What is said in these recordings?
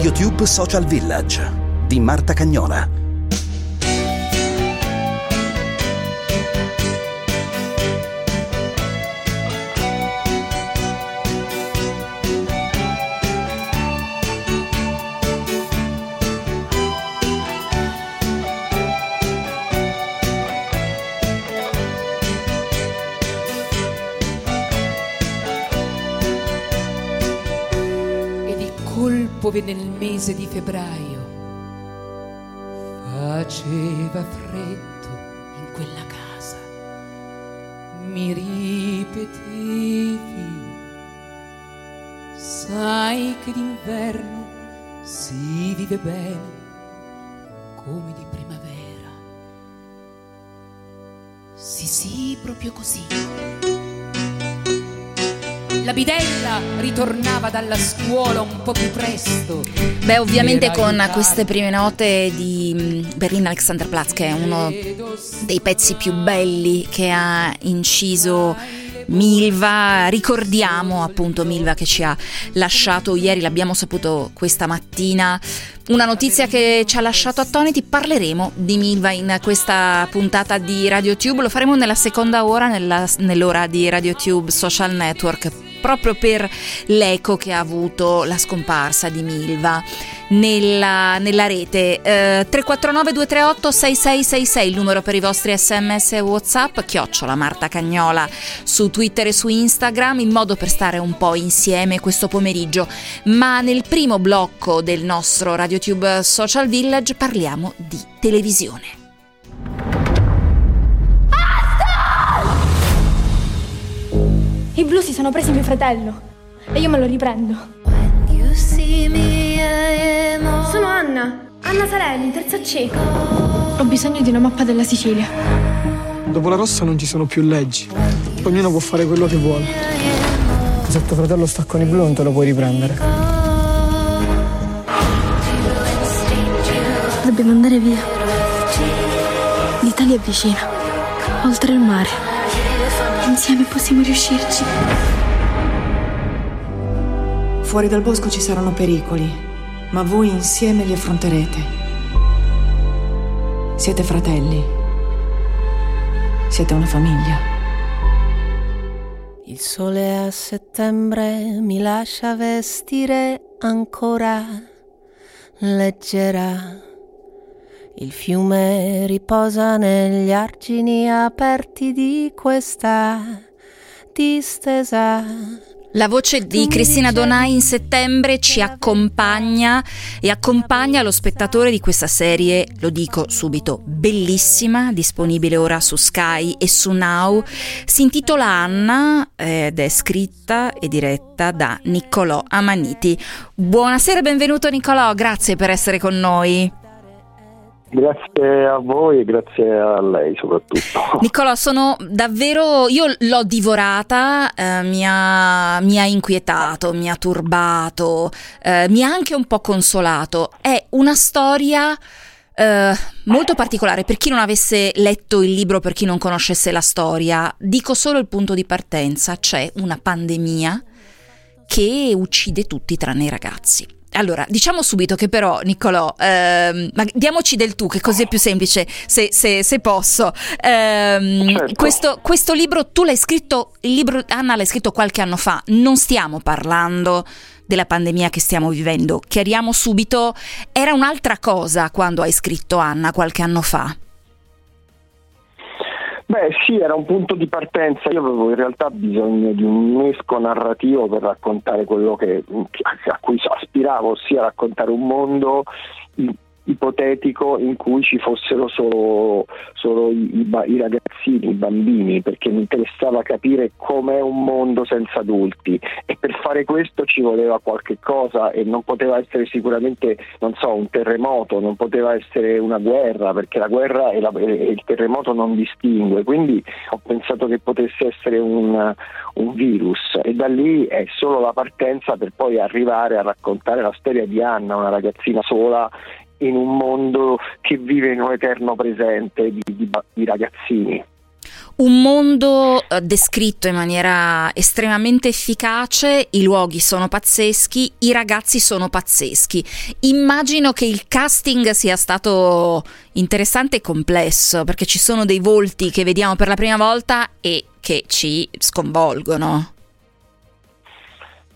RadioTube Social Village di Marta Cagnola. Mese di febbraio. Faceva freddo dalla scuola un po' più presto. Beh, ovviamente con queste prime note di mm, Berlin Alexanderplatz, che è uno dei pezzi più belli che ha inciso Milva, ricordiamo appunto Milva che ci ha lasciato ieri, l'abbiamo saputo questa mattina, una notizia che ci ha lasciato attoniti, parleremo di Milva in questa puntata di RadioTube, lo faremo nella seconda ora, nella, nell'ora di RadioTube Social Network proprio per l'eco che ha avuto la scomparsa di Milva nella, nella rete. Eh, 349 238 6666 il numero per i vostri sms e whatsapp, chiocciola Marta Cagnola su Twitter e su Instagram, il modo per stare un po' insieme questo pomeriggio. Ma nel primo blocco del nostro RadioTube Social Village parliamo di televisione. I blu si sono presi mio fratello e io me lo riprendo. Sono Anna, Anna Sarelli, terza C. Ho bisogno di una mappa della Sicilia. Dopo la rossa non ci sono più leggi. Ognuno può fare quello che vuole. Se tuo fratello sta con i blu non te lo puoi riprendere. Dobbiamo andare via. L'Italia è vicina, oltre il mare. Insieme possiamo riuscirci. Fuori dal bosco ci saranno pericoli, ma voi insieme li affronterete. Siete fratelli. Siete una famiglia. Il sole a settembre mi lascia vestire ancora leggera il fiume riposa negli argini aperti di questa distesa. La voce di Cristina Donai in settembre ci accompagna e accompagna lo spettatore di questa serie, lo dico subito, bellissima, disponibile ora su Sky e su Now. Si intitola Anna ed è scritta e diretta da Niccolò Amaniti. Buonasera e benvenuto Niccolò, grazie per essere con noi. Grazie a voi e grazie a lei soprattutto. Nicola, sono davvero, io l'ho divorata, eh, mi, ha, mi, ha, inquietato, mi ha turbato, eh, mi ha anche un po' consolato. È una storia eh, molto particolare per chi non avesse letto il libro, per chi non conoscesse la storia. Dico solo il punto di partenza, c'è una pandemia che uccide tutti tranne i ragazzi. Allora, diciamo subito che però, Niccolò, ehm, ma diamoci del tu, che così è più semplice, se, se, se posso. Ehm, certo. questo, questo, libro, tu l'hai scritto, il libro, Anna l'hai scritto qualche anno fa, non stiamo parlando della pandemia che stiamo vivendo. Chiariamo subito, era un'altra cosa quando hai scritto Anna qualche anno fa. Beh sì, era un punto di partenza, io avevo in realtà bisogno di un mesco narrativo per raccontare quello che, a cui aspiravo, ossia raccontare un mondo ipotetico in cui ci fossero solo, solo i, i, i, ragazzini, i bambini, perché mi interessava capire com'è un mondo senza adulti. E per fare questo ci voleva qualche cosa e non poteva essere sicuramente, non so, un terremoto, non poteva essere una guerra, perché la guerra e, la, e il terremoto non distingue, quindi ho pensato che potesse essere un, un virus. E da lì è solo la partenza per poi arrivare a raccontare la storia di Anna, una ragazzina sola in un mondo che vive in un eterno presente di, di, di ragazzini. Un mondo eh, descritto in maniera estremamente efficace, i luoghi sono pazzeschi, i ragazzi sono pazzeschi. Immagino che il casting sia stato interessante e complesso, perché ci sono dei volti che vediamo per la prima volta e che ci sconvolgono.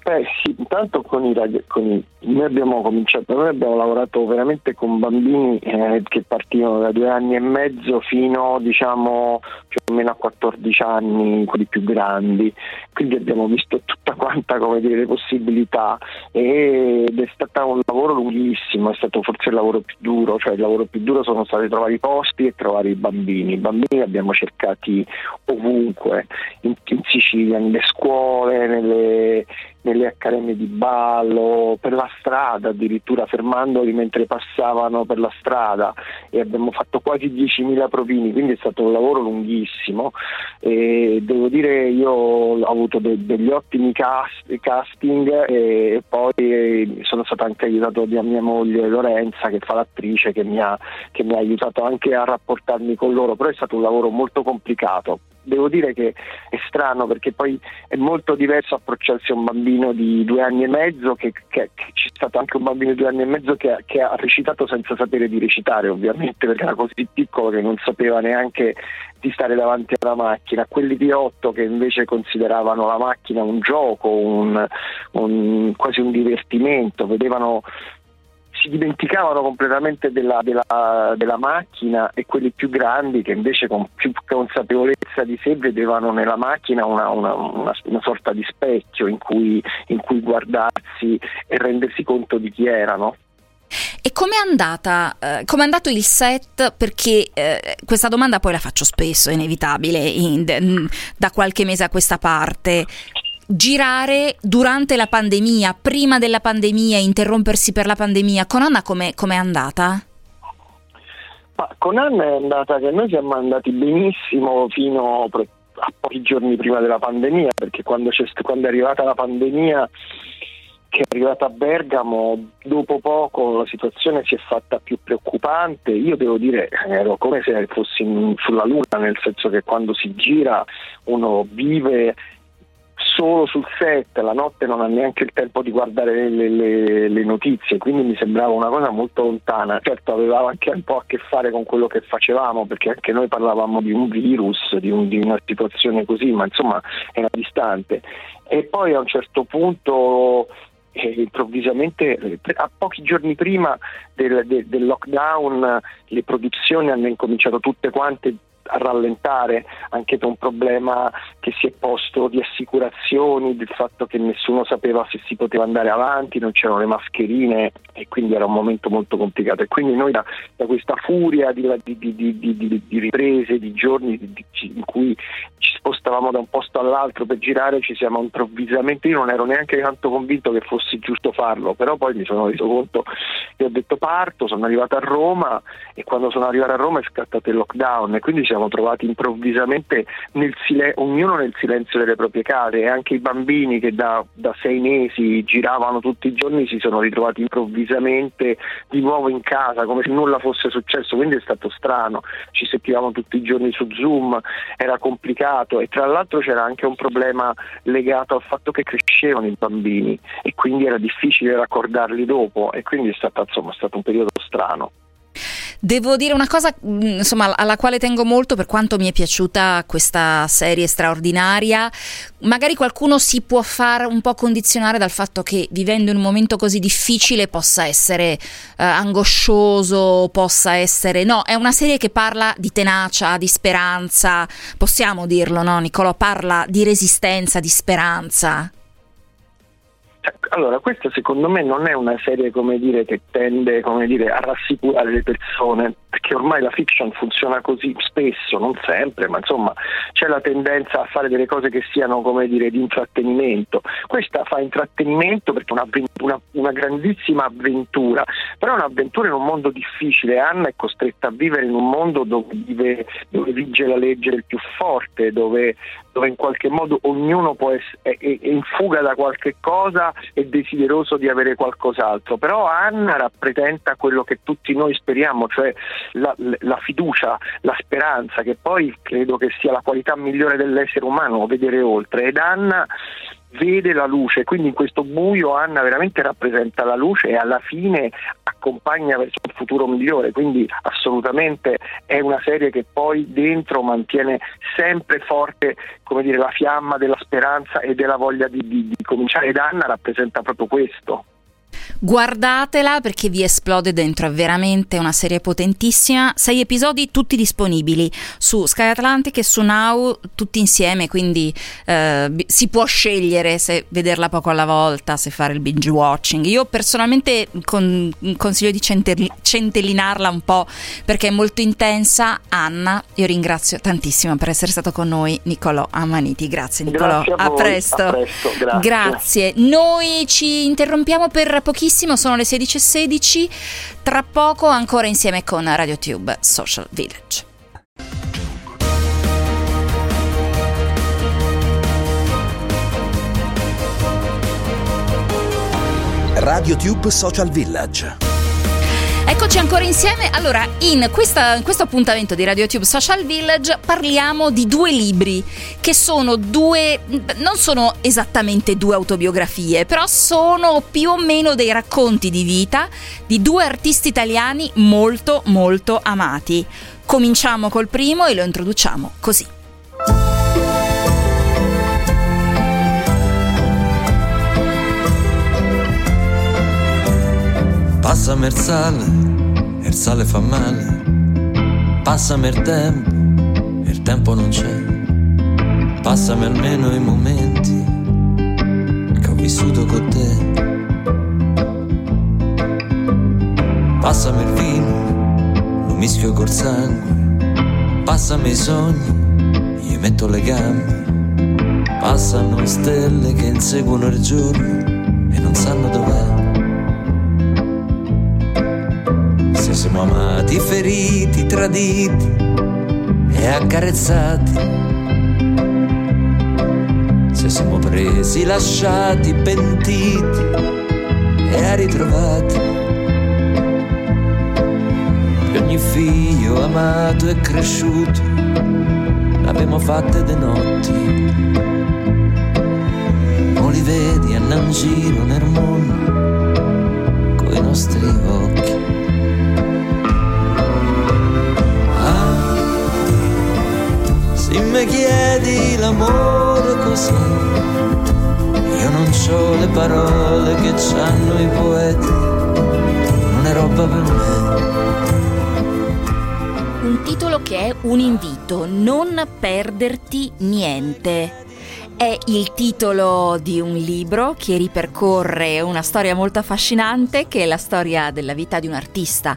Eh sì, intanto con i, con i, noi abbiamo cominciato, noi abbiamo lavorato veramente con bambini eh, che partivano da due anni e mezzo fino diciamo più o meno a 14 anni, quelli più grandi, quindi abbiamo visto tutta quanta come dire, le possibilità ed è stato un lavoro lunghissimo, è stato forse il lavoro più duro, cioè il lavoro più duro sono stati trovare i posti e trovare i bambini, i bambini li abbiamo cercati ovunque, in, in Sicilia, nelle scuole, nelle nelle accademie di ballo, per la strada addirittura fermandoli mentre passavano per la strada. E abbiamo fatto quasi 10.000 provini, quindi è stato un lavoro lunghissimo. E devo dire io ho avuto de- degli ottimi cast- casting e poi sono stato anche aiutato da mia moglie Lorenza che fa l'attrice che mi, ha, che mi ha aiutato anche a rapportarmi con loro, però è stato un lavoro molto complicato devo dire che è strano perché poi è molto diverso approcciarsi a un bambino di due anni e mezzo che, che, che c'è stato anche un bambino di due anni e mezzo che, che, ha recitato senza sapere di recitare ovviamente perché era così piccolo che non sapeva neanche di stare davanti alla macchina, quelli di otto che invece consideravano la macchina un gioco, un, un, quasi un divertimento, vedevano si dimenticavano completamente della, della, della, macchina e quelli più grandi che invece con più consapevolezza di sé vedevano nella macchina una, una, una, una sorta di specchio in cui, in cui, guardarsi e rendersi conto di chi erano. E com'è andata? Eh, com'è andato il set? Perché eh, questa domanda poi la faccio spesso, è inevitabile, in, da qualche mese a questa parte girare durante la pandemia, prima della pandemia, interrompersi per la pandemia. Con Anna come è andata? Ma con Anna è andata che noi siamo andati benissimo fino a pochi giorni prima della pandemia, perché quando, quando è arrivata la pandemia che è arrivata a Bergamo, dopo poco la situazione si è fatta più preoccupante. Io devo dire, ero come se fossi sulla Luna, nel senso che quando si gira uno vive solo sul set, la notte non ha neanche il tempo di guardare le, le, le, notizie, quindi mi sembrava una cosa molto lontana. Certo aveva anche un po' a che fare con quello che facevamo, perché anche noi parlavamo di un virus, di, un, di una situazione così, ma insomma era distante. E poi a un certo punto eh, improvvisamente eh, a pochi giorni prima del, del, del, lockdown le produzioni hanno incominciato tutte quante a rallentare anche per un problema che si è posto di assicurazioni, del fatto che nessuno sapeva se si poteva andare avanti, non c'erano le mascherine e quindi era un momento molto complicato. E quindi noi da, da questa furia di, di, di, di, riprese, di giorni in cui ci spostavamo da un posto all'altro per girare, ci siamo improvvisamente, io non ero neanche tanto convinto che fosse giusto farlo, però poi mi sono reso conto e ho detto parto, sono arrivato a Roma e quando sono arrivato a Roma è scattato il lockdown e quindi siamo trovati improvvisamente nel silen- ognuno nel silenzio delle proprie case. E anche i bambini che da, da, sei mesi giravano tutti i giorni si sono ritrovati improvvisamente di nuovo in casa come se nulla fosse successo, quindi è stato strano, ci sentivamo tutti i giorni su Zoom, era complicato. E tra l'altro c'era anche un problema legato al fatto che crescevano i bambini e quindi era difficile raccordarli dopo. E quindi è stato, insomma, è stato un periodo strano. Devo dire una cosa mm, insomma, alla quale tengo molto per quanto mi è piaciuta questa serie straordinaria. Magari qualcuno si può fare un po' condizionare dal fatto che vivendo in un momento così difficile possa essere eh, angoscioso, possa essere... No, è una serie che parla di tenacia, di speranza, possiamo dirlo, no Niccolò? Parla di resistenza, di speranza Allora, questa secondo me non è una serie dire, che tende dire, a rassicurare le persone, perché ormai la fiction funziona così spesso, non sempre, ma insomma c'è la tendenza a fare delle cose che siano dire, di intrattenimento. Questa fa intrattenimento perché è una, una, una grandissima avventura, però è un'avventura in un mondo difficile. Anna è costretta a vivere in un mondo dove, vive, dove vige la legge del più forte, dove, dove in qualche modo ognuno può essere, è, è in fuga da qualche cosa e desideroso di avere qualcos'altro. Però Anna rappresenta quello che tutti noi speriamo, cioè la, la fiducia, la speranza, che poi credo che sia la qualità migliore dell'essere umano, vedere oltre. Ed Anna vede la luce, quindi in questo buio Anna veramente rappresenta la luce e alla fine accompagna verso un futuro migliore, quindi assolutamente è una serie che poi dentro mantiene sempre forte dire, la fiamma della speranza e della voglia di, di, di cominciare ed Anna rappresenta proprio questo. Guardatela perché vi esplode dentro, è veramente una serie potentissima. Sei episodi tutti disponibili su Sky Atlantic e su Now tutti insieme, quindi eh, si può scegliere se vederla poco alla volta, se fare il binge watching. Io personalmente con, consiglio di centelli, centellinarla un po' perché è molto intensa. Anna, io ringrazio tantissimo per essere stato con noi, Nicolò Amaniti. Grazie Nicolò, grazie a, a, presto. a presto. Grazie. grazie. Noi ci interrompiamo per pochissimo, sono le 16.16, tra poco ancora insieme con RadioTube Social Village. RadioTube Social Village Eccoci ancora insieme. Allora, in, questa, in, questo appuntamento di RadioTube Social Village parliamo di due libri che sono due, non sono esattamente due autobiografie, però sono più o meno dei racconti di vita di due artisti italiani molto molto amati. Cominciamo col primo e lo introduciamo così. Passami il sale, il sale fa male. Passami il tempo, il tempo non c'è. Passami almeno i momenti che ho vissuto con te. Passami il vino, lo mischio col sangue. Passami i sogni, gli metto le gambe. Passano stelle che inseguono il giorno e non sanno dov'è. Siamo amati, feriti, traditi e accarezzati. Se siamo presi, lasciati, pentiti e ritrovati. E ogni figlio amato e cresciuto l'abbiamo fatte de notti. O li vedi andare in giro nel mondo coi nostri occhi. Se mi chiedi l'amore così, io non ho le parole che hanno i poeti, non è roba per me. Un titolo che è un invito, non perderti niente. È il titolo di un libro che ripercorre una storia molto affascinante che è la storia della vita di un artista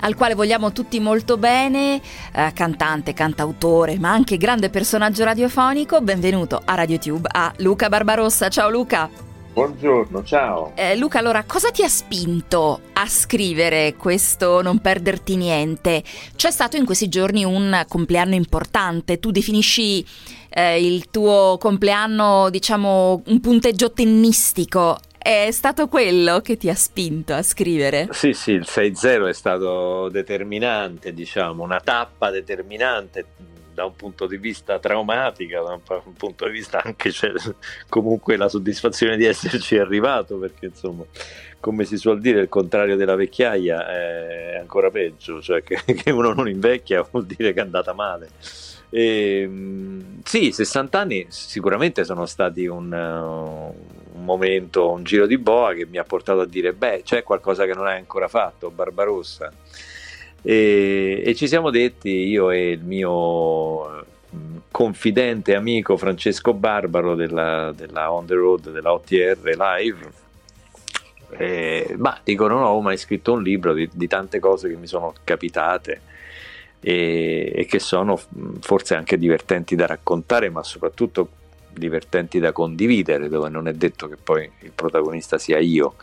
al quale vogliamo tutti molto bene, eh, cantante, cantautore, ma anche grande personaggio radiofonico. Benvenuto a RadioTube a Luca Barbarossa. Ciao Luca. Buongiorno, ciao. Eh, Luca, allora, cosa ti ha spinto a scrivere questo Non perderti niente? C'è stato in questi giorni un compleanno importante, tu definisci eh, il tuo compleanno, diciamo, un punteggio tennistico è stato quello che ti ha spinto a scrivere? Sì, sì, il 6-0 è stato determinante, diciamo, una tappa determinante da un punto di vista traumatico, da un punto di vista anche c'è comunque la soddisfazione di esserci arrivato, perché insomma, come si suol dire, il contrario della vecchiaia è ancora peggio, cioè che, che uno non invecchia vuol dire che è andata male. E, ehm, sì, 60 anni sicuramente sono stati un, un, momento, un giro di boa che mi ha portato a dire, beh, c'è qualcosa che non hai ancora fatto, Barbarossa. E, e ci siamo detti, io e il mio mm, confidente amico Francesco Barbaro della, della On The Road, della OTR Live, Eh, ma dicono no, ho mai scritto un libro di, di tante cose che mi sono capitate e, e, che sono forse anche divertenti da raccontare, ma soprattutto divertenti da condividere, dove non è detto che poi il protagonista sia io,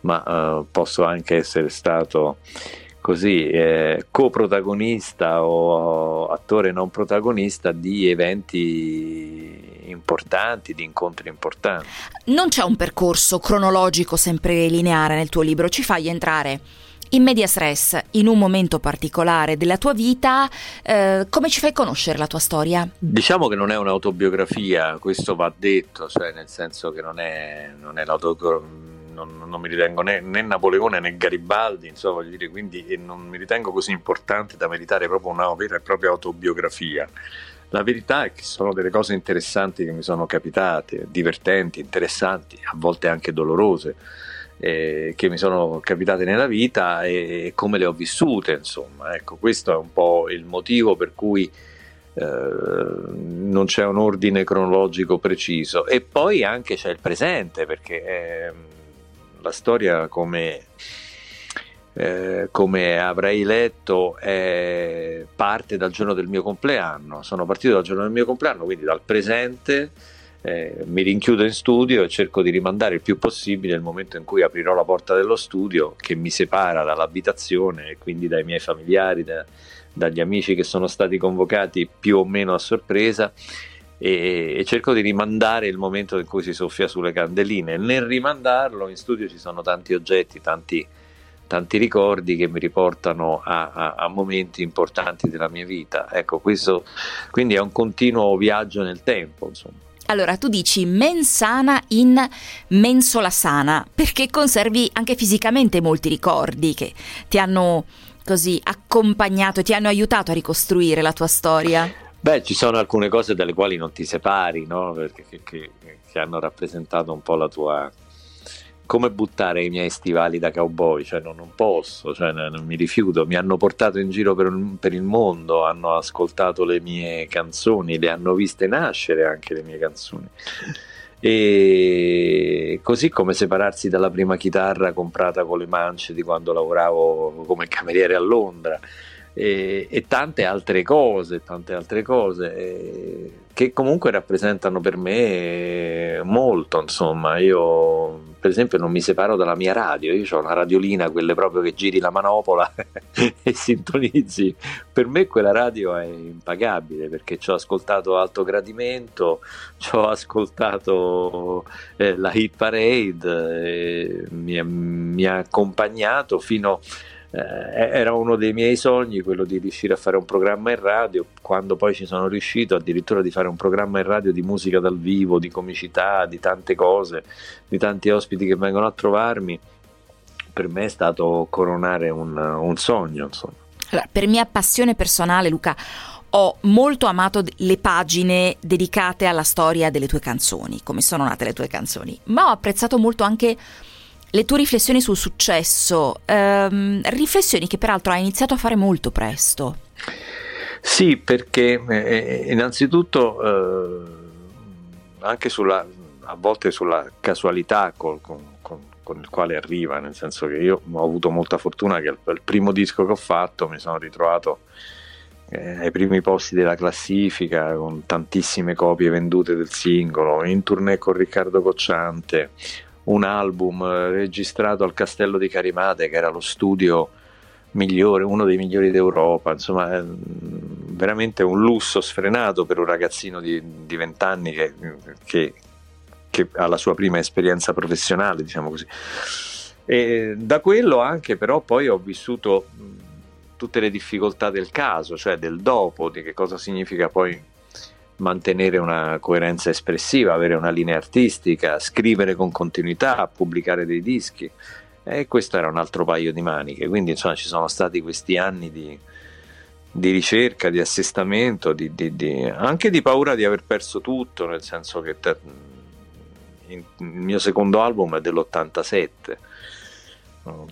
ma uh, posso anche essere stato così eh, coprotagonista o attore non protagonista di eventi importanti, di incontri importanti. Non c'è un percorso cronologico sempre lineare nel tuo libro, ci fai entrare in media stress, in un momento particolare della tua vita, eh, come ci fai conoscere la tua storia? Diciamo che non è un'autobiografia, questo va detto, cioè nel senso che non è, non è l'autobiografia non, non mi ritengo né, né, Napoleone né Garibaldi, insomma, dire, quindi non mi ritengo così importante da meritare proprio una vera e propria autobiografia. La verità è che sono delle cose interessanti che mi sono capitate, divertenti, interessanti, a volte anche dolorose, eh, che mi sono capitate nella vita e, come le ho vissute, insomma. Ecco, questo è un po' il motivo per cui eh, non c'è un ordine cronologico preciso. E poi anche c'è il presente, perché... Eh, la storia come, eh, come avrei letto è parte dal giorno del mio compleanno. Sono partito dal giorno del mio compleanno, quindi dal presente. Eh, mi rinchiudo in studio e cerco di rimandare il più possibile il momento in cui aprirò la porta dello studio che mi separa dall'abitazione e quindi dai miei familiari, da, dagli amici che sono stati convocati più o meno a sorpresa e, e, cerco di rimandare il momento in cui si soffia sulle candeline. Nel rimandarlo in studio ci sono tanti oggetti, tanti, tanti ricordi che mi riportano a, a, a, momenti importanti della mia vita. Ecco, questo quindi è un continuo viaggio nel tempo, insomma. Allora, tu dici mensana in mensola sana, perché conservi anche fisicamente molti ricordi che ti hanno così accompagnato ti hanno aiutato a ricostruire la tua storia. Beh, ci sono alcune cose dalle quali non ti separi, no? Perché, che, che, che, hanno rappresentato un po' la tua... Come buttare i miei stivali da cowboy, cioè non, non posso, cioè non mi rifiuto, mi hanno portato in giro per, per, il mondo, hanno ascoltato le mie canzoni, le hanno viste nascere anche le mie canzoni. E così come separarsi dalla prima chitarra comprata con le mance di quando lavoravo come cameriere a Londra. E, e tante altre cose, tante altre cose eh, che comunque rappresentano per me molto, insomma, io per esempio non mi separo dalla mia radio, io ho una radiolina, quelle proprio che giri la manopola e sintonizzi, per me quella radio è impagabile perché ci ho ascoltato Alto Gradimento, ci ho ascoltato eh, la Hit Parade, eh, mi, mi ha accompagnato fino a eh, era uno dei miei sogni quello di riuscire a fare un programma in radio, quando poi ci sono riuscito addirittura di fare un programma in radio di musica dal vivo, di comicità, di tante cose, di tanti ospiti che vengono a trovarmi, per me è stato coronare un, un sogno. Insomma. Allora, per mia passione personale, Luca, ho molto amato le pagine dedicate alla storia delle tue canzoni, come sono nate le tue canzoni, ma ho apprezzato molto anche le tue riflessioni sul successo, ehm, riflessioni che peraltro hai iniziato a fare molto presto. Sì, perché eh, innanzitutto eh, anche sulla, a volte sulla casualità con, con, con, con, il quale arriva, nel senso che io ho avuto molta fortuna che il primo disco che ho fatto mi sono ritrovato eh, ai primi posti della classifica con tantissime copie vendute del singolo, in tournée con Riccardo Cocciante, un album eh, registrato al Castello di Carimate, che era lo studio migliore, uno dei migliori d'Europa, insomma, è veramente un lusso sfrenato per un ragazzino di, di 20 anni che, che, che, ha la sua prima esperienza professionale, diciamo così. E da quello anche però poi ho vissuto tutte le difficoltà del caso, cioè del dopo, di che cosa significa poi mantenere una coerenza espressiva, avere una linea artistica, scrivere con continuità, pubblicare dei dischi. E questo era un altro paio di maniche. Quindi insomma ci sono stati questi anni di, di ricerca, di assestamento, di, di, anche di paura di aver perso tutto, nel senso che te, il mio secondo album è dell'87.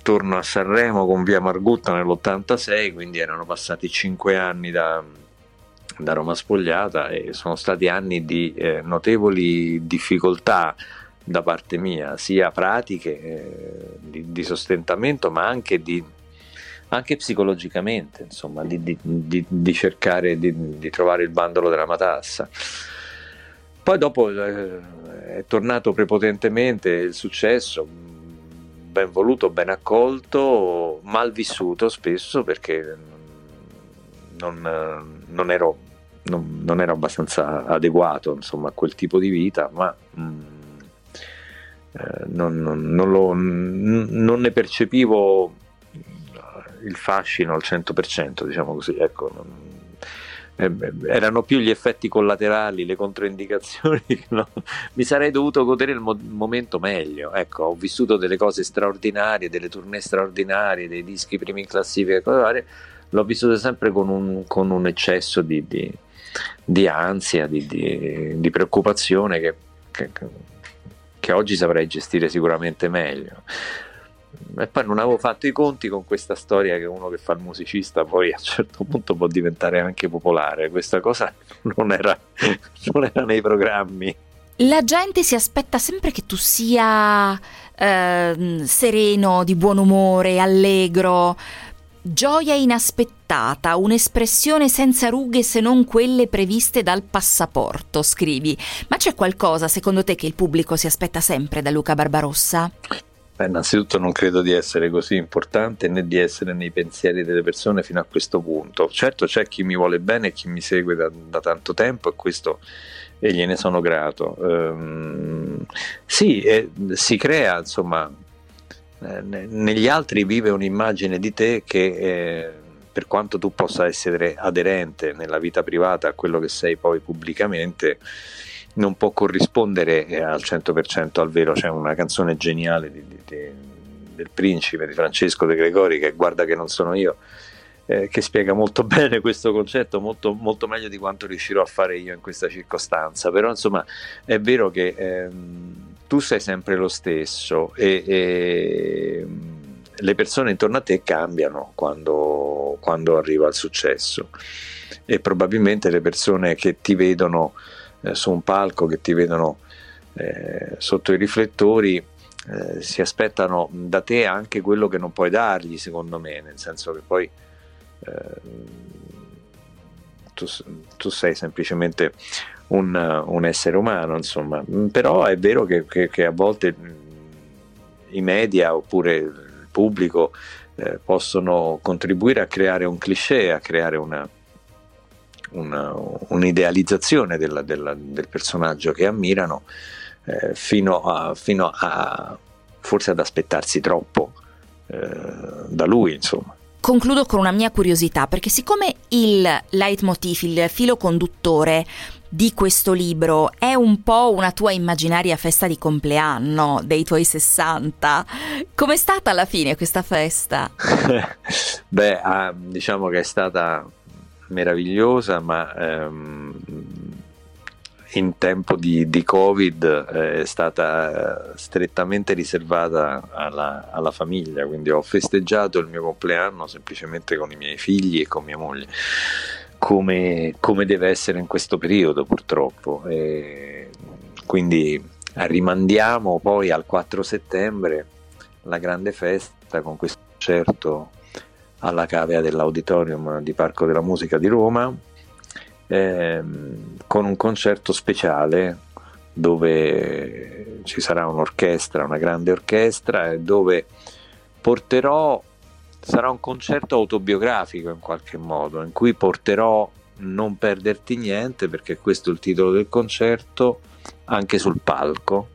Torno a Sanremo con Via Margutta nell'86, quindi erano passati cinque anni da, da Roma Spogliata e sono stati anni di eh, notevoli difficoltà da parte mia, sia pratiche eh, di, di, sostentamento, ma anche, di, anche psicologicamente, insomma, di, di cercare di, trovare il bandolo della matassa. Poi dopo eh, è tornato prepotentemente il successo, ben voluto, ben accolto, mal vissuto spesso perché non, non, ero, non, non ero, abbastanza adeguato insomma, a quel tipo di vita, ma mh, mm, eh, non, lo, non, ne percepivo il fascino al 100%, diciamo così. Ecco, eh, erano più gli effetti collaterali, le controindicazioni. No? Mi sarei dovuto godere il mo- momento meglio. Ecco, ho vissuto delle cose straordinarie, delle tournée straordinarie, dei dischi primi in classifica, cose varie l'ho vissuto sempre con un, con un eccesso di, di, di ansia, di, di preoccupazione che, che, che, oggi saprei gestire sicuramente meglio. E poi non avevo fatto i conti con questa storia che uno che fa il musicista poi a un certo punto può diventare anche popolare. Questa cosa non era, non era nei programmi. La gente si aspetta sempre che tu sia eh, sereno, di buon umore, allegro. Gioia inaspettata, un'espressione senza rughe se non quelle previste dal passaporto, scrivi. Ma c'è qualcosa secondo te che il pubblico si aspetta sempre da Luca Barbarossa? Beh, innanzitutto non credo di essere così importante né di essere nei pensieri delle persone fino a questo punto. Certo c'è chi mi vuole bene e chi mi segue da, da tanto tempo e questo e gliene sono grato. Um, sì, eh, si crea insomma negli altri vive un'immagine di te che eh, per quanto tu possa essere aderente nella vita privata a quello che sei poi pubblicamente, non può corrispondere eh, al 100% al vero. C'è una canzone geniale di, di, di, del principe di Francesco De Gregori che guarda che non sono io. Eh, che spiega molto bene questo concetto, molto, molto, meglio di quanto riuscirò a fare io in questa circostanza. Però, insomma, è vero che ehm, tu sei sempre lo stesso e, e le persone intorno a te cambiano quando, quando, arriva il successo. E probabilmente le persone che ti vedono eh, su un palco, che ti vedono eh, sotto i riflettori, eh, si aspettano da te anche quello che non puoi dargli, secondo me, nel senso che poi eh, tu, tu sei semplicemente un, un, essere umano, insomma. Però è vero che, che, che a volte i media oppure il pubblico eh, possono contribuire a creare un cliché, a creare una, una, un'idealizzazione della, della, del personaggio che ammirano eh, fino, a, fino, a, forse ad aspettarsi troppo eh, da lui, insomma. Concludo con una mia curiosità, perché siccome il leitmotiv, il filo conduttore di questo libro è un po' una tua immaginaria festa di compleanno dei tuoi 60. Com'è stata alla fine questa festa? Beh, ah, diciamo che è stata meravigliosa, ma ehm, in tempo di, di Covid eh, è stata strettamente riservata alla, alla famiglia, quindi ho festeggiato il mio compleanno semplicemente con i miei figli e con mia moglie come, come deve essere in questo periodo purtroppo. E quindi rimandiamo poi al 4 settembre la grande festa con questo concerto alla cavea dell'auditorium di Parco della Musica di Roma ehm, con un concerto speciale dove ci sarà un'orchestra, una grande orchestra dove porterò sarà un concerto autobiografico in qualche modo, in cui porterò Non perderti niente, perché questo è il titolo del concerto, anche sul palco,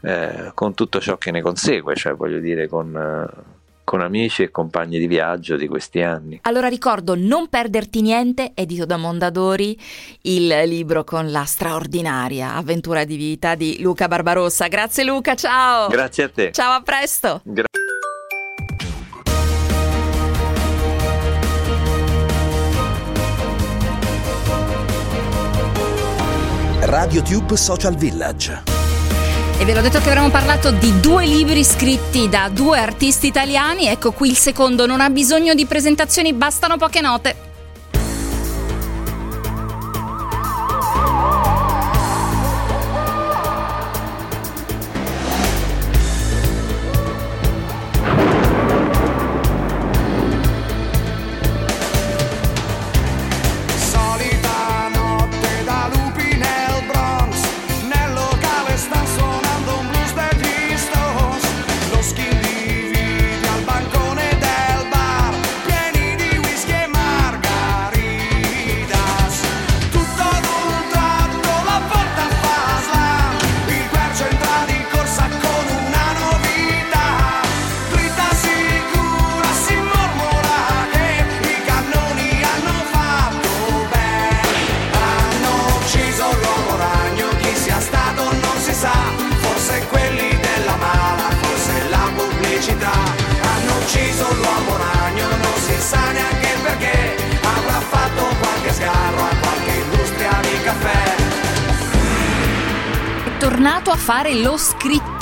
eh, con tutto ciò che ne consegue, cioè voglio dire con... Eh, con amici e compagni di viaggio di questi anni. Allora ricordo Non perderti niente, edito da Mondadori, il libro con la straordinaria avventura di vita di Luca Barbarossa. Grazie Luca, ciao! Grazie a te. Ciao, a presto! Gra- RadioTube Social Village. E ve l'ho detto che avremmo parlato di due libri scritti da due artisti italiani. Ecco qui il secondo, non ha bisogno di presentazioni, bastano poche note.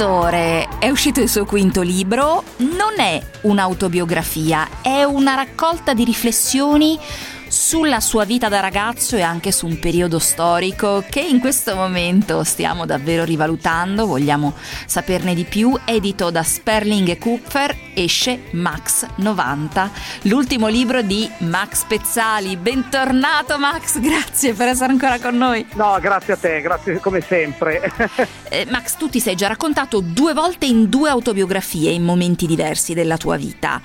Scrittore. È uscito il suo quinto libro. Non è un'autobiografia, è una raccolta di riflessioni sulla sua vita da ragazzo e anche su un periodo storico che in questo momento stiamo davvero rivalutando, vogliamo saperne di più, edito da Sperling e Kupfer, esce Max 90, l'ultimo libro di Max Pezzali. Bentornato Max, grazie per essere ancora con noi. No, grazie a te, grazie come sempre. eh, Max, tu ti sei già raccontato due volte in due autobiografie in momenti diversi della tua vita.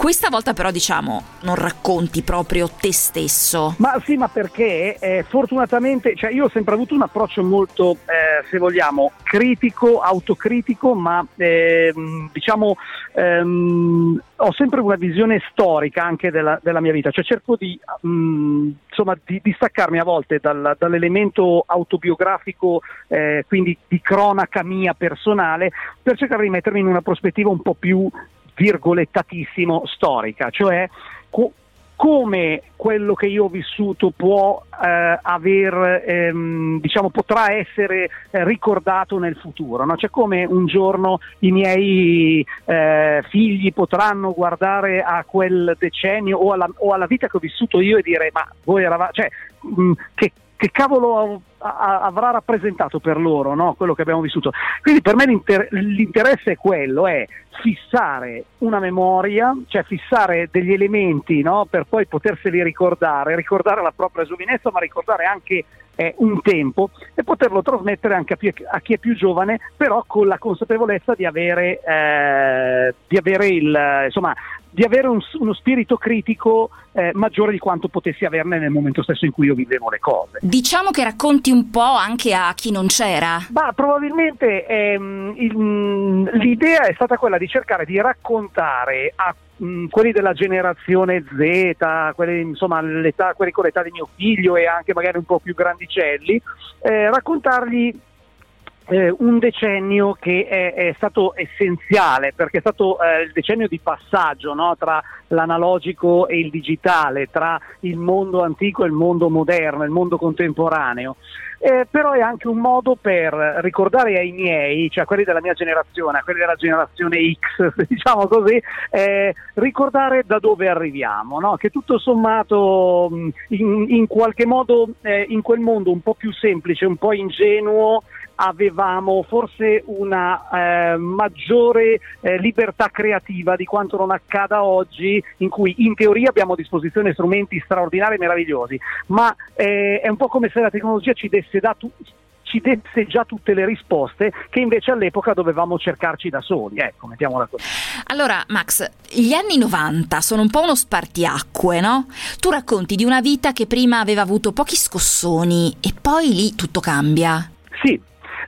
Questa volta però diciamo non racconti proprio te stesso. Ma sì, ma perché eh, fortunatamente, cioè io ho sempre avuto un approccio molto, eh, se vogliamo, critico, autocritico, ma eh, diciamo ehm, ho sempre una visione storica anche della, della mia vita, cioè cerco di, mh, mm, insomma, di, di staccarmi a volte dal, dall'elemento autobiografico, eh, quindi di cronaca mia personale, per cercare di mettermi in una prospettiva un po' più virgolettatissimo storica, cioè co- come quello che io ho vissuto può eh, aver, ehm, diciamo, potrà essere eh, ricordato nel futuro, no? cioè come un giorno i miei eh, figli potranno guardare a quel decennio o alla, o alla, vita che ho vissuto io e dire ma voi eravate, cioè, mh, che che cavolo avrà rappresentato per loro no? quello che abbiamo vissuto. Quindi per me l'inter- l'interesse è quello, è fissare una memoria, cioè fissare degli elementi no? per poi poterseli ricordare, ricordare la propria giovinezza, ma ricordare anche eh, un tempo e poterlo trasmettere anche a, più, a, chi è più giovane, però con la consapevolezza di avere, eh, di avere il, insomma, di avere un, uno spirito critico eh, maggiore di quanto potessi averne nel momento stesso in cui io vivevo le cose. Diciamo che racconti un po' anche a chi non c'era. Ma probabilmente ehm, il, mm, l'idea è stata quella di cercare di raccontare a mh, mm, quelli della generazione Z, quelli, insomma, quelli con l'età di mio figlio e anche magari un po' più grandicelli, eh, raccontargli eh, un decennio che è, è, stato essenziale perché è stato eh, il decennio di passaggio no? tra l'analogico e il digitale, tra il mondo antico e il mondo moderno, il mondo contemporaneo. Eh, però è anche un modo per ricordare ai miei, cioè a quelli della mia generazione, a quelli della generazione X, diciamo così, eh, ricordare da dove arriviamo, no? che tutto sommato in, in qualche modo eh, in quel mondo un po' più semplice, un po' ingenuo, avevamo forse una eh, maggiore eh, libertà creativa di quanto non accada oggi, in cui in teoria abbiamo a disposizione strumenti straordinari e meravigliosi, ma eh, è un po' come se la tecnologia ci desse dato ci desse già tutte le risposte che invece all'epoca dovevamo cercarci da soli, ecco, mettiamola così. Allora, Max, gli anni 90 sono un po' uno spartiacque, no? Tu racconti di una vita che prima aveva avuto pochi scossoni e poi lì tutto cambia. Sì,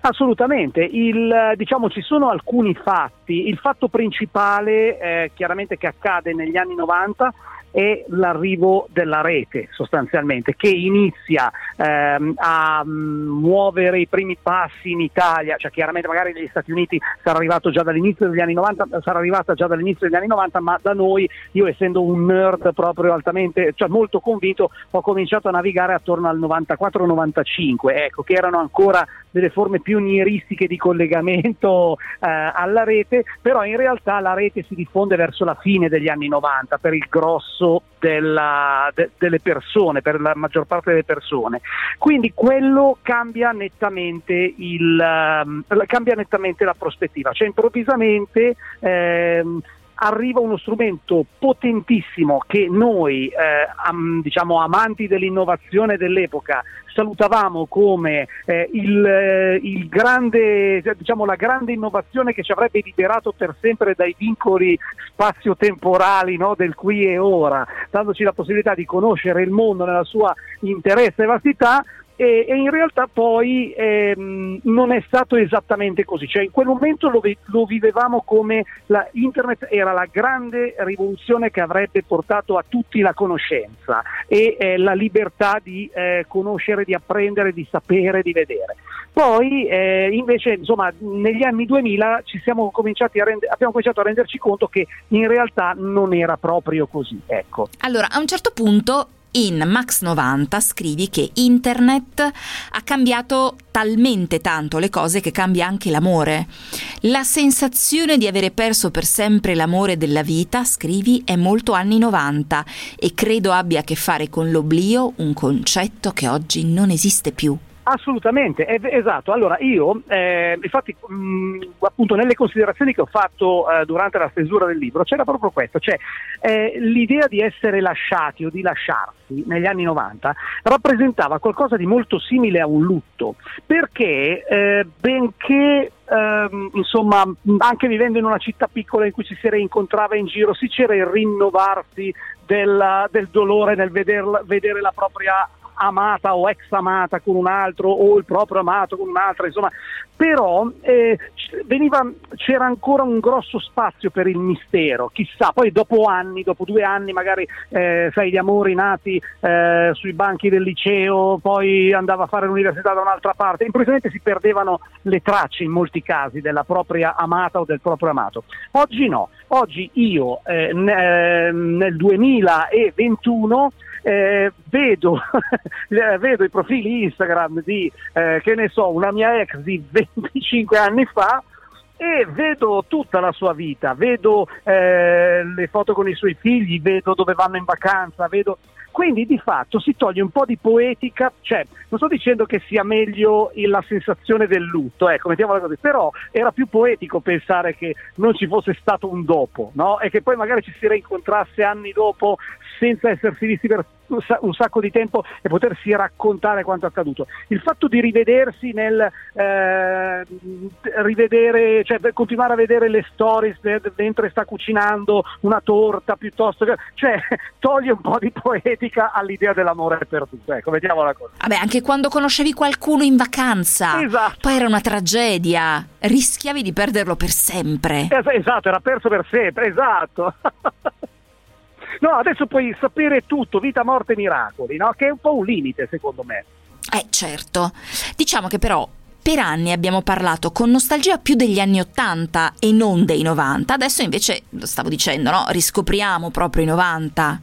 Assolutamente, il, diciamo, ci sono alcuni fatti, il fatto principale eh, chiaramente che accade negli anni 90 è l'arrivo della rete sostanzialmente che inizia ehm, a mm, muovere i primi passi in Italia, cioè chiaramente magari negli Stati Uniti sarà arrivato già dall'inizio degli anni 90, sarà arrivata già dall'inizio degli anni 90, ma da noi io essendo un nerd proprio altamente, cioè molto convinto, ho cominciato a navigare attorno al 94-95, ecco, che erano ancora delle forme pionieristiche di collegamento eh, alla rete, però in realtà la rete si diffonde verso la fine degli anni 90 per il grosso della, de, delle persone, per la maggior parte delle persone. Quindi quello cambia nettamente, il, uh, cambia nettamente la prospettiva, cioè improvvisamente ehm, arriva uno strumento potentissimo che noi, eh, am, diciamo, amanti dell'innovazione dell'epoca, salutavamo come eh, il, eh, il grande, diciamo, la grande innovazione che ci avrebbe liberato per sempre dai vincoli spazio-temporali no, del qui e ora, dandoci la possibilità di conoscere il mondo nella sua interesse e vastità, e, e in realtà poi ehm, non è stato esattamente così, cioè in quel momento lo, lo vivevamo come la, internet era la grande rivoluzione che avrebbe portato a tutti la conoscenza e eh, la libertà di eh, conoscere, di apprendere, di sapere, di vedere. Poi eh, invece insomma, negli anni 2000 rende- abbiamo cominciato a renderci conto che in realtà non era proprio così. Ecco. Allora, a un certo punto in Max 90 scrivi che internet ha cambiato talmente tanto le cose che cambia anche l'amore. La sensazione di avere perso per sempre l'amore della vita, scrivi, è molto anni 90 e credo abbia a che fare con l'oblio, un concetto che oggi non esiste più. Assolutamente, esatto. Allora io, eh, infatti, mh, appunto nelle considerazioni che ho fatto eh, durante la stesura del libro c'era proprio questo, cioè eh, l'idea di essere lasciati o di lasciarsi negli anni 90 rappresentava qualcosa di molto simile a un lutto, perché eh, benché ehm, insomma, anche vivendo in una città piccola in cui ci si rincontrava in giro, si c'era il rinnovarsi del, del dolore nel veder, vedere la propria amata o ex amata con un altro o il proprio amato con un'altra, insomma, però eh, veniva, c'era ancora un grosso spazio per il mistero, chissà, poi dopo anni, dopo due anni magari, eh, sai, gli amori nati eh, sui banchi del liceo, poi andava a fare l'università da un'altra parte, improvvisamente si perdevano le tracce in molti casi della propria amata o del proprio amato. Oggi no, oggi io eh, nel 2021 eh, vedo, vedo, i profili Instagram di, eh, che ne so, una mia ex di 25 anni fa e vedo tutta la sua vita, vedo eh, le foto con i suoi figli, vedo dove vanno in vacanza, vedo... Quindi di fatto si toglie un po' di poetica, cioè non sto dicendo che sia meglio la sensazione del lutto, ecco, mettiamola così, però era più poetico pensare che non ci fosse stato un dopo, no? E che poi magari ci si rincontrasse anni dopo senza essersi visti per un sacco di tempo e potersi raccontare quanto è accaduto. Il fatto di rivedersi nel eh, rivedere, cioè continuare a vedere le stories mentre sta cucinando una torta piuttosto che, cioè toglie un po' di poetica all'idea dell'amore perduto. Ecco, vediamo la cosa. Vabbè, anche quando conoscevi qualcuno in vacanza, esatto. poi era una tragedia, rischiavi di perderlo per sempre. esatto, era perso per sempre, esatto. No, adesso puoi sapere tutto, vita, morte, miracoli, no? Che è un po' un limite, secondo me. Eh, certo. Diciamo che però per anni abbiamo parlato con nostalgia più degli anni 80 e non dei 90. Adesso invece, lo stavo dicendo, no? Riscopriamo proprio i 90.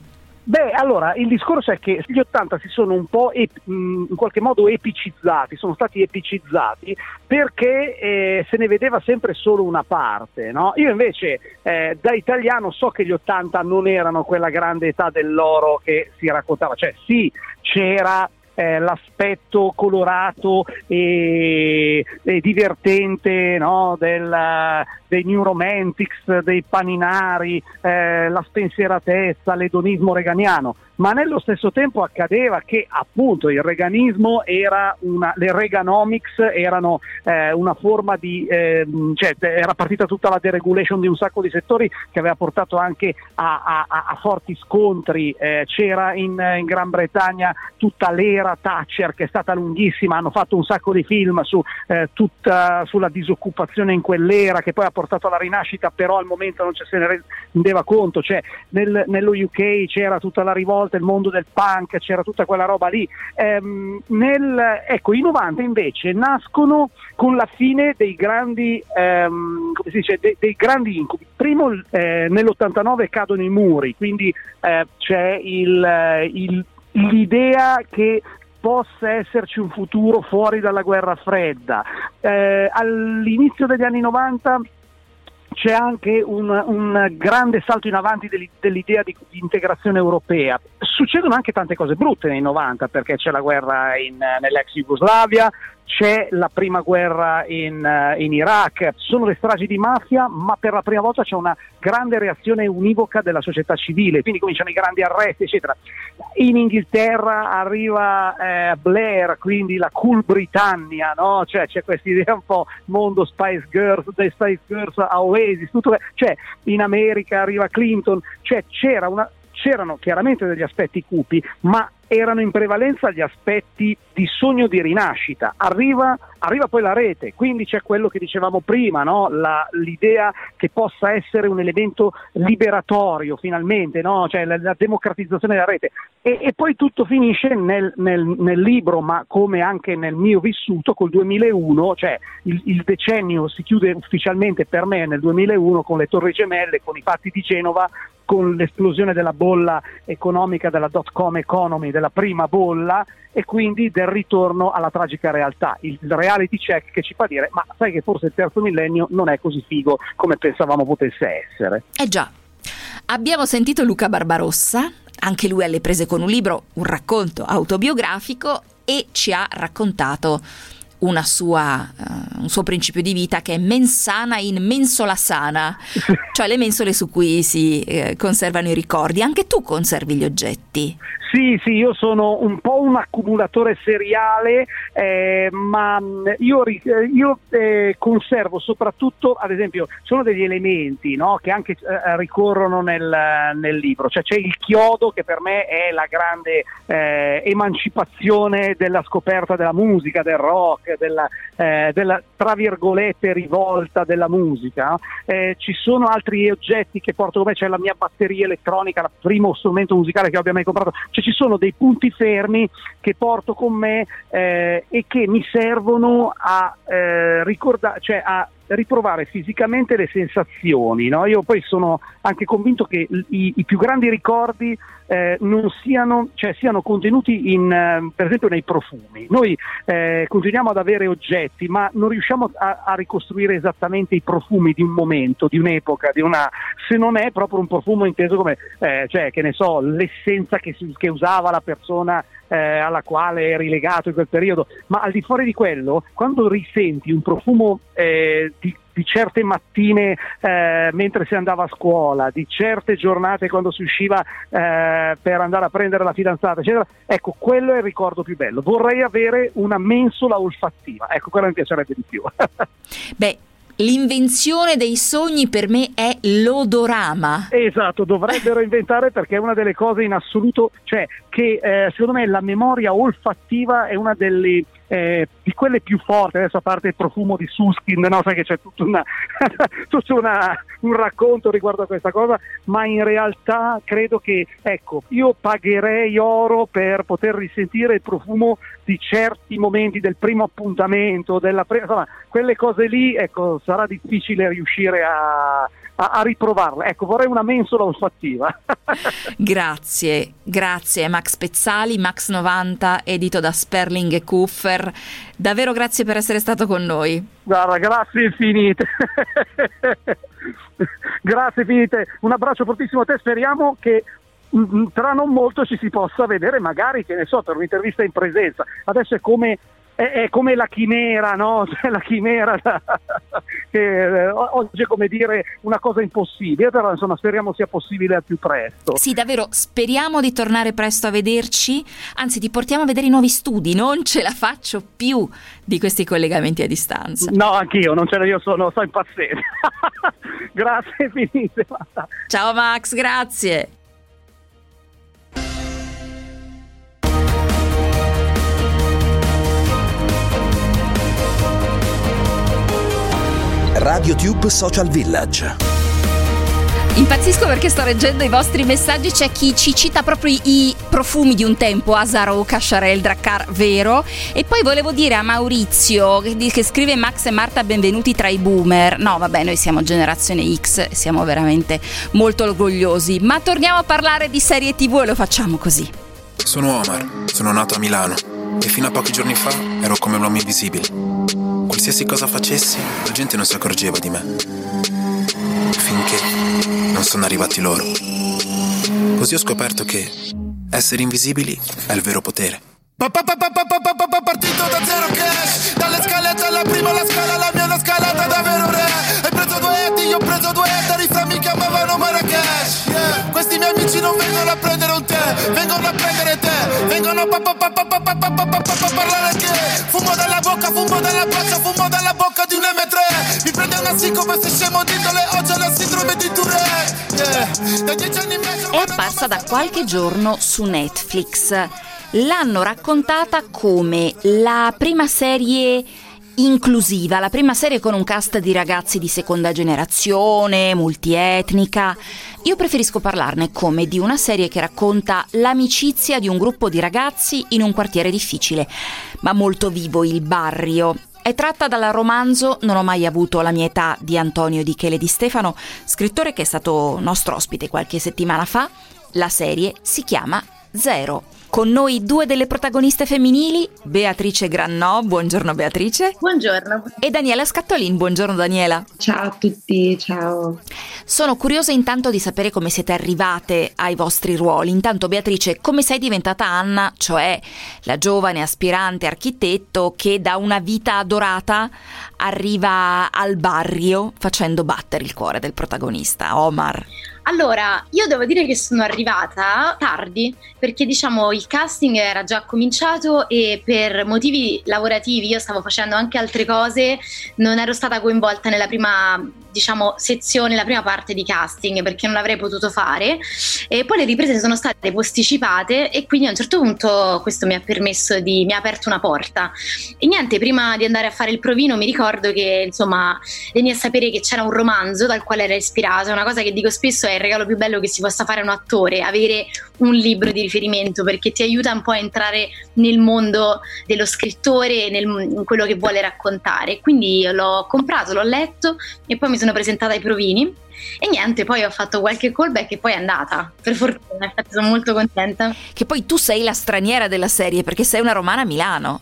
Beh, allora, il discorso è che gli 80 si sono un po' ep- in qualche modo epicizzati, sono stati epicizzati perché eh, se ne vedeva sempre solo una parte, no? Io invece eh, da italiano so che gli 80 non erano quella grande età dell'oro che si raccontava, cioè sì, c'era eh, l'aspetto colorato e, e divertente no? Del, dei New Romantics, dei paninari, eh, la spensieratezza, l'edonismo reganiano ma nello stesso tempo accadeva che appunto il reganismo era una, le Reaganomics erano eh, una forma di, eh, cioè era partita tutta la deregulation di un sacco di settori che aveva portato anche a, a, a forti scontri, eh, c'era in, in, Gran Bretagna tutta l'era Thatcher che è stata lunghissima, hanno fatto un sacco di film su, eh, tutta, sulla disoccupazione in quell'era che poi ha portato alla rinascita, però al momento non ci se ne rendeva conto, cioè nel, nello UK c'era tutta la rivolta volta il mondo del punk, c'era tutta quella roba lì. Ehm, nel, ecco, i 90 invece nascono con la fine dei grandi, ehm, come si dice, dei, dei grandi incubi. Primo, eh, nell'89 cadono i muri, quindi eh, c'è il, il, l'idea che possa esserci un futuro fuori dalla guerra fredda. Eh, all'inizio degli anni 90 c'è anche un, un, grande salto in avanti dell'idea di, di, integrazione europea. Succedono anche tante cose brutte nei 90 perché c'è la guerra in, nell'ex Jugoslavia, c'è la prima guerra in, uh, in, Iraq, sono le stragi di mafia, ma per la prima volta c'è una grande reazione univoca della società civile, quindi cominciano i grandi arresti, eccetera. In Inghilterra arriva eh, Blair, quindi la cool Britannia, no? cioè, c'è questa idea un po' mondo Spice Girls, dai Spice Girls a Oasis, tutto, cioè, in America arriva Clinton, cioè, c'era una, c'erano chiaramente degli aspetti cupi, ma erano in prevalenza gli aspetti di sogno di rinascita. Arriva, arriva poi la rete, quindi c'è quello che dicevamo prima, no? la, l'idea che possa essere un elemento liberatorio finalmente, no? cioè la, la, democratizzazione della rete. E, e poi tutto finisce nel, nel, nel, libro, ma come anche nel mio vissuto, col 2001, cioè il, il decennio si chiude ufficialmente per me nel 2001 con le Torri Gemelle, con i fatti di Genova con l'esplosione della bolla economica, della dot com economy, della prima bolla e quindi del ritorno alla tragica realtà, il reality check che ci fa dire ma sai che forse il terzo millennio non è così figo come pensavamo potesse essere. Eh già, abbiamo sentito Luca Barbarossa, anche lui alle prese con un libro, un racconto autobiografico e ci ha raccontato sua, uh, un suo principio di vita che è mensana in mensola sana, cioè le mensole su cui si eh, conservano i ricordi. Anche tu conservi gli oggetti. Sì, sì, io sono un po' un accumulatore seriale, eh, ma io, io eh, conservo soprattutto, ad esempio, sono degli elementi no, che anche eh, ricorrono nel, nel, libro, cioè c'è il chiodo che per me è la grande eh, emancipazione della scoperta della musica, del rock, della, eh, della tra virgolette rivolta della musica. Eh, ci sono altri oggetti che porto con me, c'è la mia batteria elettronica, il primo strumento musicale che abbia mai comprato cioè ci sono dei punti fermi che porto con me eh, e che mi servono a eh, ricordare, cioè a riprovare fisicamente le sensazioni. No? Io poi sono anche convinto che i, i più grandi ricordi eh, non siano, cioè, siano contenuti in, eh, per esempio nei profumi. Noi eh, continuiamo ad avere oggetti, ma non riusciamo a, a, ricostruire esattamente i profumi di un momento, di un'epoca, di una, se non è proprio un profumo inteso come, eh, cioè, che ne so, l'essenza che, che usava la persona eh, alla quale eri legato in quel periodo, ma al di fuori di quello, quando risenti un profumo di, di, certe mattine eh, mentre si andava a scuola, di certe giornate quando si usciva eh, per andare a prendere la fidanzata, eccetera, ecco, quello è il ricordo più bello. Vorrei avere una mensola olfattiva, ecco, quello mi piacerebbe di più. Beh, L'invenzione dei sogni per me è l'odorama. Esatto, dovrebbero inventare perché è una delle cose in assoluto, cioè che eh, secondo me la memoria olfattiva è una delle eh, di quelle più forti, adesso a parte il profumo di Suskin, no? sai che c'è tutto, una, tutto una, un racconto riguardo a questa cosa, ma in realtà credo che, ecco, io pagherei oro per poter risentire il profumo di certi momenti del primo appuntamento, della pre- insomma, quelle cose lì, ecco, sarà difficile riuscire a, a, a riprovarla. Ecco, vorrei una mensola olfattiva. grazie, grazie Max Pezzali, Max 90, edito da Sperling e Kuffer. Davvero grazie per essere stato con noi. Guarda, grazie infinite. grazie infinite. Un abbraccio fortissimo a te. Speriamo che mm, mm, tra non molto ci si possa vedere magari, che ne so, per un'intervista in presenza. Adesso è come è, è come la chimera, no? Cioè, la chimera che eh, oggi è come dire una cosa impossibile, però insomma speriamo sia possibile al più presto. Sì, davvero, speriamo di tornare presto a vederci, anzi ti portiamo a vedere i nuovi studi, non ce la faccio più di questi collegamenti a distanza. No, anch'io, non ce la io sono, sto impazzendo. grazie finite. Ciao Max, grazie. RadioTube Social Village. Impazzisco perché sto leggendo i vostri messaggi, c'è chi ci cita proprio i profumi di un tempo, Asaro, Casciarel, Drakkar, vero? E poi volevo dire a Maurizio che, scrive Max e Marta benvenuti tra i boomer. No, vabbè, noi siamo generazione X, siamo veramente molto orgogliosi, ma torniamo a parlare di serie TV e lo facciamo così. Sono Omar, sono nato a Milano e fino a pochi giorni fa ero come un uomo invisibile Qualsiasi cosa facessi, la gente non si accorgeva di me. Finché non sono arrivati loro. Così ho scoperto che essere invisibili è il vero potere. Partito da zero cash Dalle scalette alla prima la scala La mia una scalata davvero re Hai preso due etti, io ho preso due ettari mi chiamavano Marrakesh yeah. Questi miei amici non vengono a prendere un tè Vengono a prendere te Vengono a parlare che Fumo dalla bocca, fumo dalla braccia Fumo dalla bocca di un M3 Mi prende una sì come se scemo dindole Oggi ho la sindrome di Tourette yeah. Da dieci anni in mezzo È apparsa da qualche giorno su Netflix l'hanno raccontata come la prima serie inclusiva, la prima serie con un cast di ragazzi di seconda generazione, multietnica. Io preferisco parlarne come di una serie che racconta l'amicizia di un gruppo di ragazzi in un quartiere difficile, ma molto vivo il barrio. È tratta dal romanzo Non ho mai avuto la mia età di Antonio Di Chele Di Stefano, scrittore che è stato nostro ospite qualche settimana fa. La serie si chiama Zero. Con noi due delle protagoniste femminili, Beatrice Grannò, buongiorno Beatrice. Buongiorno. E Daniela Scattolin, buongiorno Daniela. Ciao a tutti, ciao. Sono curiosa intanto di sapere come siete arrivate ai vostri ruoli. Intanto Beatrice, come sei diventata Anna, cioè la giovane aspirante architetto che da una vita adorata arriva al barrio facendo battere il cuore del protagonista, Omar? Allora, io devo dire che sono arrivata tardi perché diciamo il casting era già cominciato e per motivi lavorativi io stavo facendo anche altre cose, non ero stata coinvolta nella prima diciamo sezione, la prima parte di casting perché non l'avrei potuto fare. E poi le riprese sono state posticipate e quindi a un certo punto questo mi ha permesso di mi ha aperto una porta. E niente, prima di andare a fare il provino mi ricordo che insomma venì a sapere che c'era un romanzo dal quale era ispirato, una cosa che dico spesso è il regalo più bello che si possa fare a un attore, avere un libro di riferimento perché ti aiuta un po' a entrare nel mondo dello scrittore, nel, in quello che vuole raccontare. Quindi l'ho comprato, l'ho letto e poi mi sono presentata ai provini e niente, poi ho fatto qualche callback e poi è andata. Per fortuna, infatti sono molto contenta. Che poi tu sei la straniera della serie perché sei una romana a Milano.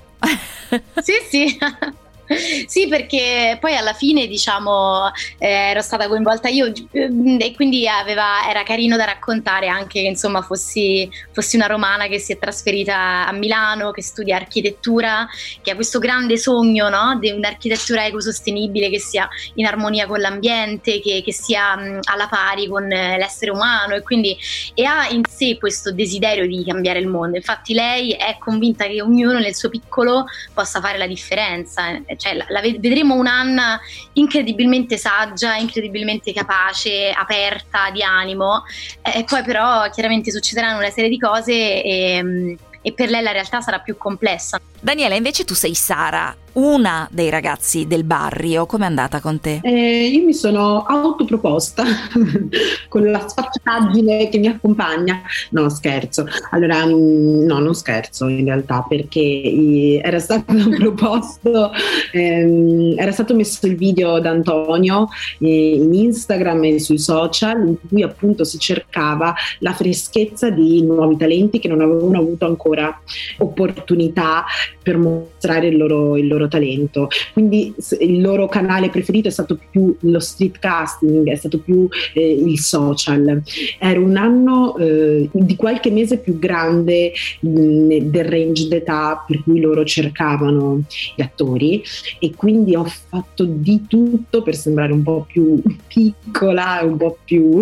sì, sì. Sì, perché poi alla fine, diciamo, eh, ero stata coinvolta io mm, e quindi aveva, era carino da raccontare anche che insomma fossi, fossi, una romana che si è trasferita a Milano, che studia architettura, che ha questo grande sogno no? di un'architettura ecosostenibile che sia in armonia con l'ambiente, che, che sia mh, alla pari con l'essere umano e quindi e ha in sé questo desiderio di cambiare il mondo. Infatti lei è convinta che ognuno nel suo piccolo possa fare la differenza cioè, la, la, vedremo un'Anna incredibilmente saggia, incredibilmente capace, aperta di animo, e poi però chiaramente succederanno una serie di cose e, e per lei la realtà sarà più complessa. Daniela, invece tu sei Sara, una dei ragazzi del barrio, com'è andata con te? Eh, io mi sono autoproposta con la sfacciataggine che mi accompagna. No, scherzo. Allora, mm, no, non scherzo in realtà, perché era stato proposto, ehm, era stato messo il video da Antonio eh, in Instagram e sui social in cui appunto si cercava la freschezza di nuovi talenti che non avevano avuto ancora opportunità per mostrare il loro, il loro talento. Quindi il loro canale preferito è stato più lo street casting, è stato più eh, il social. Era un anno eh, di qualche mese più grande mh, del range d'età per cui loro cercavano gli attori e quindi ho fatto di tutto per sembrare un po' più piccola, un po' più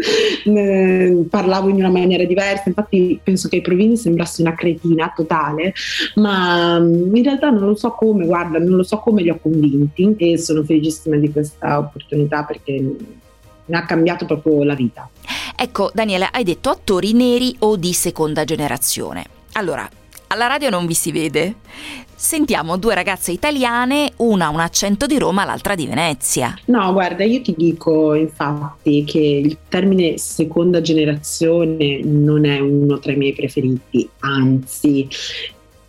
parlavo in una maniera diversa, infatti penso che ai provini sembrassi una cretina totale, ma mm, in realtà non lo so come, guarda, non lo so come li ho convinti e sono felicissima di questa opportunità perché mi ha cambiato proprio la vita. Ecco, Daniele, hai detto attori neri o di seconda generazione. Allora, alla radio non vi si vede. Sentiamo due ragazze italiane, una un accento di Roma, l'altra di Venezia. No, guarda, io ti dico infatti che il termine seconda generazione non è uno tra i miei preferiti, anzi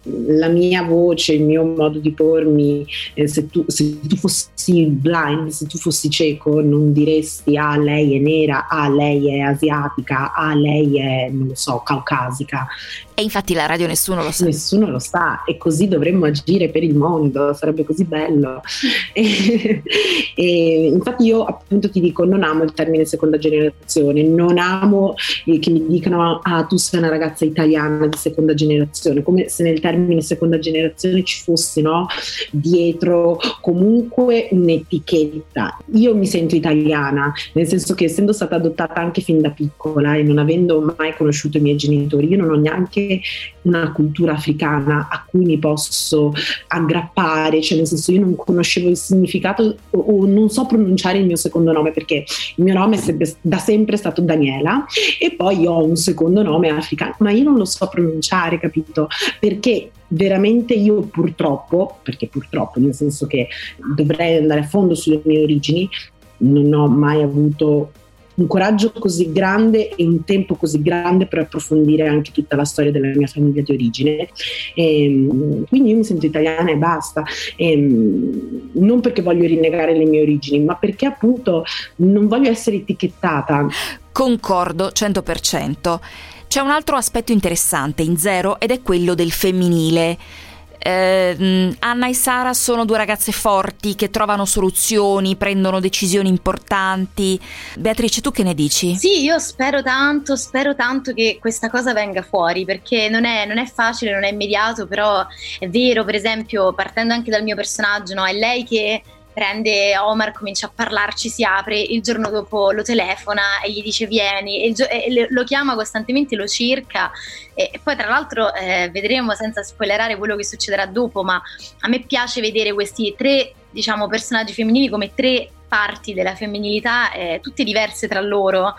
la mia voce, il mio modo di pormi, eh, se, tu, se, tu, fossi blind, se tu fossi cieco, non diresti ah lei è nera, ah lei è asiatica, ah lei è, non lo so, caucasica. E infatti la radio nessuno lo sa. Nessuno lo sa e così dovremmo agire per il mondo, sarebbe così bello. e, e, infatti io appunto ti dico, non amo il termine seconda generazione, non amo eh, che mi dicano ah tu sei una ragazza italiana di seconda generazione, come se nel termine seconda generazione ci fosse no, dietro comunque un'etichetta. Io mi sento italiana, nel senso che essendo stata adottata anche fin da piccola e non avendo mai conosciuto i miei genitori, io non ho neanche una cultura africana a cui mi posso aggrappare, cioè nel senso io non conoscevo il significato o, non so pronunciare il mio secondo nome perché il mio nome è sempre, da sempre stato Daniela e poi ho un secondo nome africano, ma io non lo so pronunciare, capito? Perché veramente io purtroppo, perché purtroppo nel senso che dovrei andare a fondo sulle mie origini, non ho mai avuto un coraggio così grande e un tempo così grande per approfondire anche tutta la storia della mia famiglia di origine. E, ehm, quindi io mi sento italiana e basta, e, ehm, non perché voglio rinnegare le mie origini, ma perché appunto non voglio essere etichettata. Concordo 100%. C'è un altro aspetto interessante in Zero ed è quello del femminile. Eh, Anna e Sara sono due ragazze forti che trovano soluzioni, prendono decisioni importanti. Beatrice, tu che ne dici? Sì, io spero tanto, spero tanto che questa cosa venga fuori perché non è, non è facile, non è immediato, però è vero, per esempio, partendo anche dal mio personaggio, no? è lei che prende Omar, comincia a parlarci, si apre, il giorno dopo lo telefona e gli dice vieni, e, gio- e lo chiama costantemente, lo cerca. E, e poi tra l'altro eh, vedremo senza spoilerare quello che succederà dopo, ma a me piace vedere questi tre diciamo, personaggi femminili come tre parti della femminilità, eh, tutte diverse tra loro,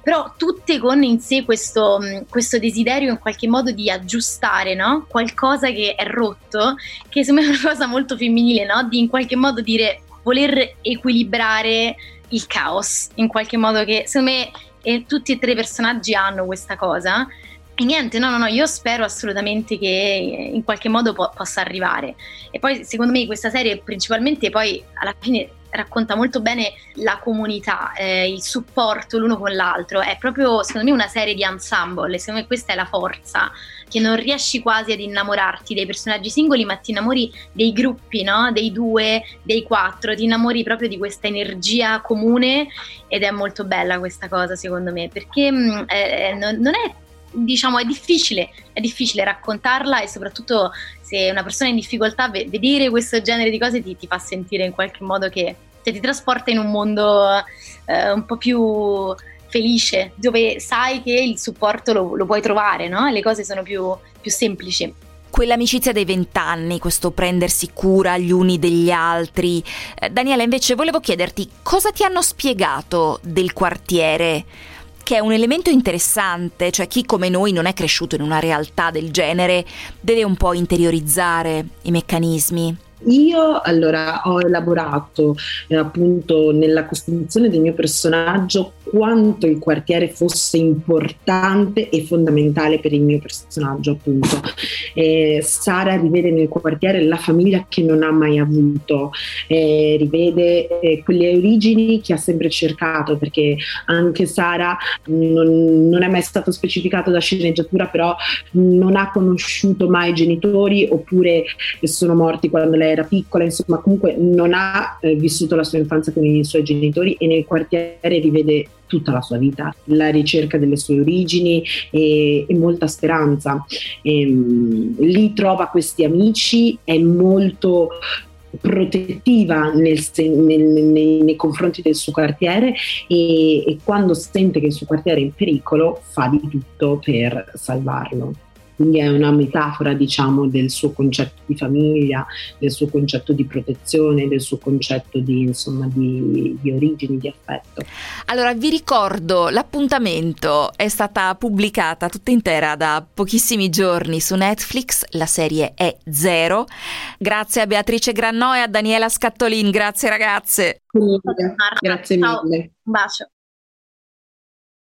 però tutte con in sé questo, questo, desiderio in qualche modo di aggiustare no? qualcosa che è rotto, che secondo me è una cosa molto femminile, no? di in qualche modo dire voler equilibrare il caos, in qualche modo che secondo me e tutti e tre i personaggi hanno questa cosa. E niente, no, no, no, io spero assolutamente che in qualche modo po- possa arrivare. E poi secondo me questa serie principalmente poi alla fine racconta molto bene la comunità, eh, il supporto l'uno con l'altro. È proprio, secondo me, una serie di ensemble. Secondo me questa è la forza, che non riesci quasi ad innamorarti dei personaggi singoli, ma ti innamori dei gruppi, no? dei due, dei quattro, ti innamori proprio di questa energia comune ed è molto bella questa cosa, secondo me, perché mm, eh, non, non è diciamo è difficile, è difficile raccontarla e soprattutto se una persona è in difficoltà vedere questo genere di cose ti, ti fa sentire in qualche modo che cioè, ti trasporta in un mondo eh, un po' più felice, dove sai che il supporto lo, lo puoi trovare, no? le cose sono più, più semplici quell'amicizia dei vent'anni, questo prendersi cura gli uni degli altri. Eh, Daniela, invece volevo chiederti cosa ti hanno spiegato del quartiere? Che è un elemento interessante, cioè chi come noi non è cresciuto in una realtà del genere deve un po' interiorizzare i meccanismi. Io allora ho elaborato eh, appunto nella costruzione del mio personaggio quanto il quartiere fosse importante e fondamentale per il mio personaggio appunto. Eh, Sara rivede nel quartiere la famiglia che non ha mai avuto, eh, rivede eh, quelle origini che ha sempre cercato perché anche Sara non, non è mai stato specificato da sceneggiatura però non ha conosciuto mai i genitori oppure sono morti quando lei era piccola, insomma comunque non ha eh, vissuto la sua infanzia con i suoi genitori e nel quartiere rivede tutta la sua vita, la ricerca delle sue origini e, e molta speranza. E, um, lì trova questi amici, è molto protettiva nel, nel, nei, nei, confronti del suo quartiere e, e quando sente che il suo quartiere è in pericolo fa di tutto per salvarlo quindi è una metafora diciamo del suo concetto di famiglia, del suo concetto di protezione, del suo concetto di, insomma, di, di origini, di affetto. Allora vi ricordo l'appuntamento è stata pubblicata tutta intera da pochissimi giorni su Netflix, la serie è Zero. Grazie a Beatrice Grannò e a Daniela Scattolin, grazie ragazze. Grazie mille. Un bacio.